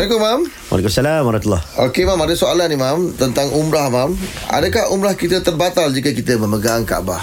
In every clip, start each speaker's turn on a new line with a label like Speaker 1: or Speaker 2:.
Speaker 1: Assalamualaikum, Mam.
Speaker 2: Waalaikumsalam warahmatullahi
Speaker 1: Okey, Mam. Ada soalan ni, Mam. Tentang umrah, Mam. Adakah umrah kita terbatal jika kita memegang Kaabah?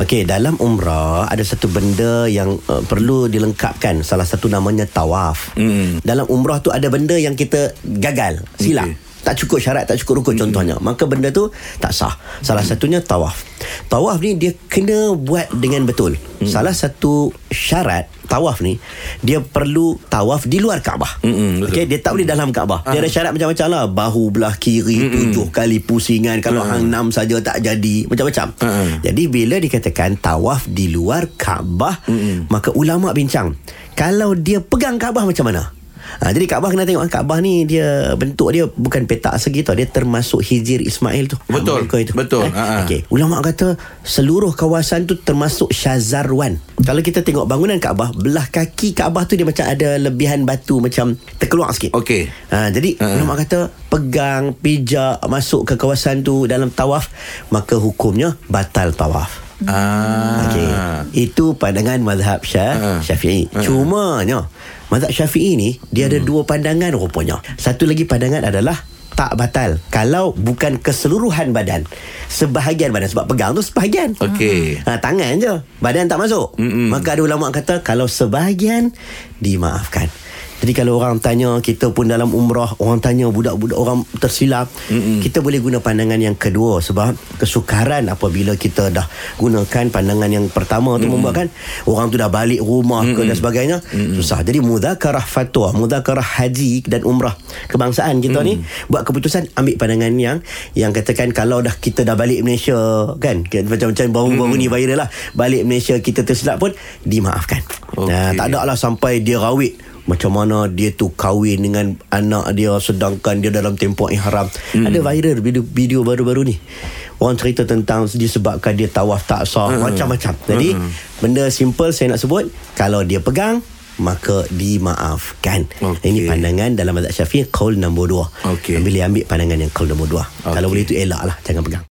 Speaker 2: Okey, dalam umrah ada satu benda yang uh, perlu dilengkapkan. Salah satu namanya tawaf. Mm. Dalam umrah tu ada benda yang kita gagal, silap. Okay. Tak cukup syarat, tak cukup rukun mm. contohnya. Maka benda tu tak sah. Salah satunya tawaf. Tawaf ni dia kena buat dengan betul. Mm. Salah satu syarat tawaf ni dia perlu tawaf di luar Kaabah. Mm-hmm, Okey, dia tak boleh dalam Kaabah. Dia ada syarat macam-macam lah. Bahu belah kiri mm-hmm. tujuh kali pusingan. Kalau mm-hmm. hang enam saja tak jadi. Macam-macam. Mm-hmm. Jadi bila dikatakan tawaf di luar Kaabah, mm-hmm. maka ulama bincang. Kalau dia pegang Kaabah macam mana? Ha, jadi Kaabah kena tengok Kaabah ni dia bentuk dia bukan petak segi tau. Dia termasuk Hijir Ismail tu.
Speaker 3: Betul.
Speaker 2: Ha, itu.
Speaker 3: Betul.
Speaker 2: Eh? Okey. Ulama kata seluruh kawasan tu termasuk Syazarwan. Kalau kita tengok bangunan Kaabah, belah kaki Kaabah tu dia macam ada lebihan batu macam terkeluar sikit.
Speaker 3: Okey.
Speaker 2: Ha, jadi uh ulama kata pegang, pijak masuk ke kawasan tu dalam tawaf, maka hukumnya batal tawaf.
Speaker 3: Ah.
Speaker 2: Okey. Itu pandangan mazhab Syah,
Speaker 3: Ah.
Speaker 2: Syafi'i. Cumanya mazhab Syafi'i ni dia ada dua pandangan rupanya. Satu lagi pandangan adalah tak batal kalau bukan keseluruhan badan sebahagian badan sebab pegang tu sebahagian
Speaker 3: Okey.
Speaker 2: ha, tangan je badan tak masuk
Speaker 3: Mm-mm.
Speaker 2: maka ada ulama kata kalau sebahagian dimaafkan jadi kalau orang tanya kita pun dalam umrah orang tanya budak-budak orang tersilap Mm-mm. kita boleh guna pandangan yang kedua sebab kesukaran apabila kita dah gunakan pandangan yang pertama tu membuatkan orang tu dah balik rumah ke dan sebagainya susah. Jadi mudzakarah fatwa mudzakarah haji dan umrah. Kebangsaan kita ni buat keputusan ambil pandangan yang yang katakan kalau dah kita dah balik Malaysia kan? Macam-macam baru-baru ni viral lah. Balik Malaysia kita tersilap pun dimaafkan.
Speaker 3: Okey.
Speaker 2: Nah, tak ada lah sampai dia rawit macam mana dia tu kahwin dengan anak dia sedangkan dia dalam tempoh ihram. Hmm. Ada viral video, video baru-baru ni. Orang cerita tentang disebabkan dia tawaf tak sah hmm. macam-macam. Jadi hmm. benda simple saya nak sebut kalau dia pegang maka dimaafkan.
Speaker 3: Okey.
Speaker 2: Ini pandangan dalam mazhab Syafi'i qaul nombor dua.
Speaker 3: Okey.
Speaker 2: Bila ambil pandangan yang qaul nombor dua.
Speaker 3: Okey.
Speaker 2: Kalau boleh itu elaklah jangan pegang.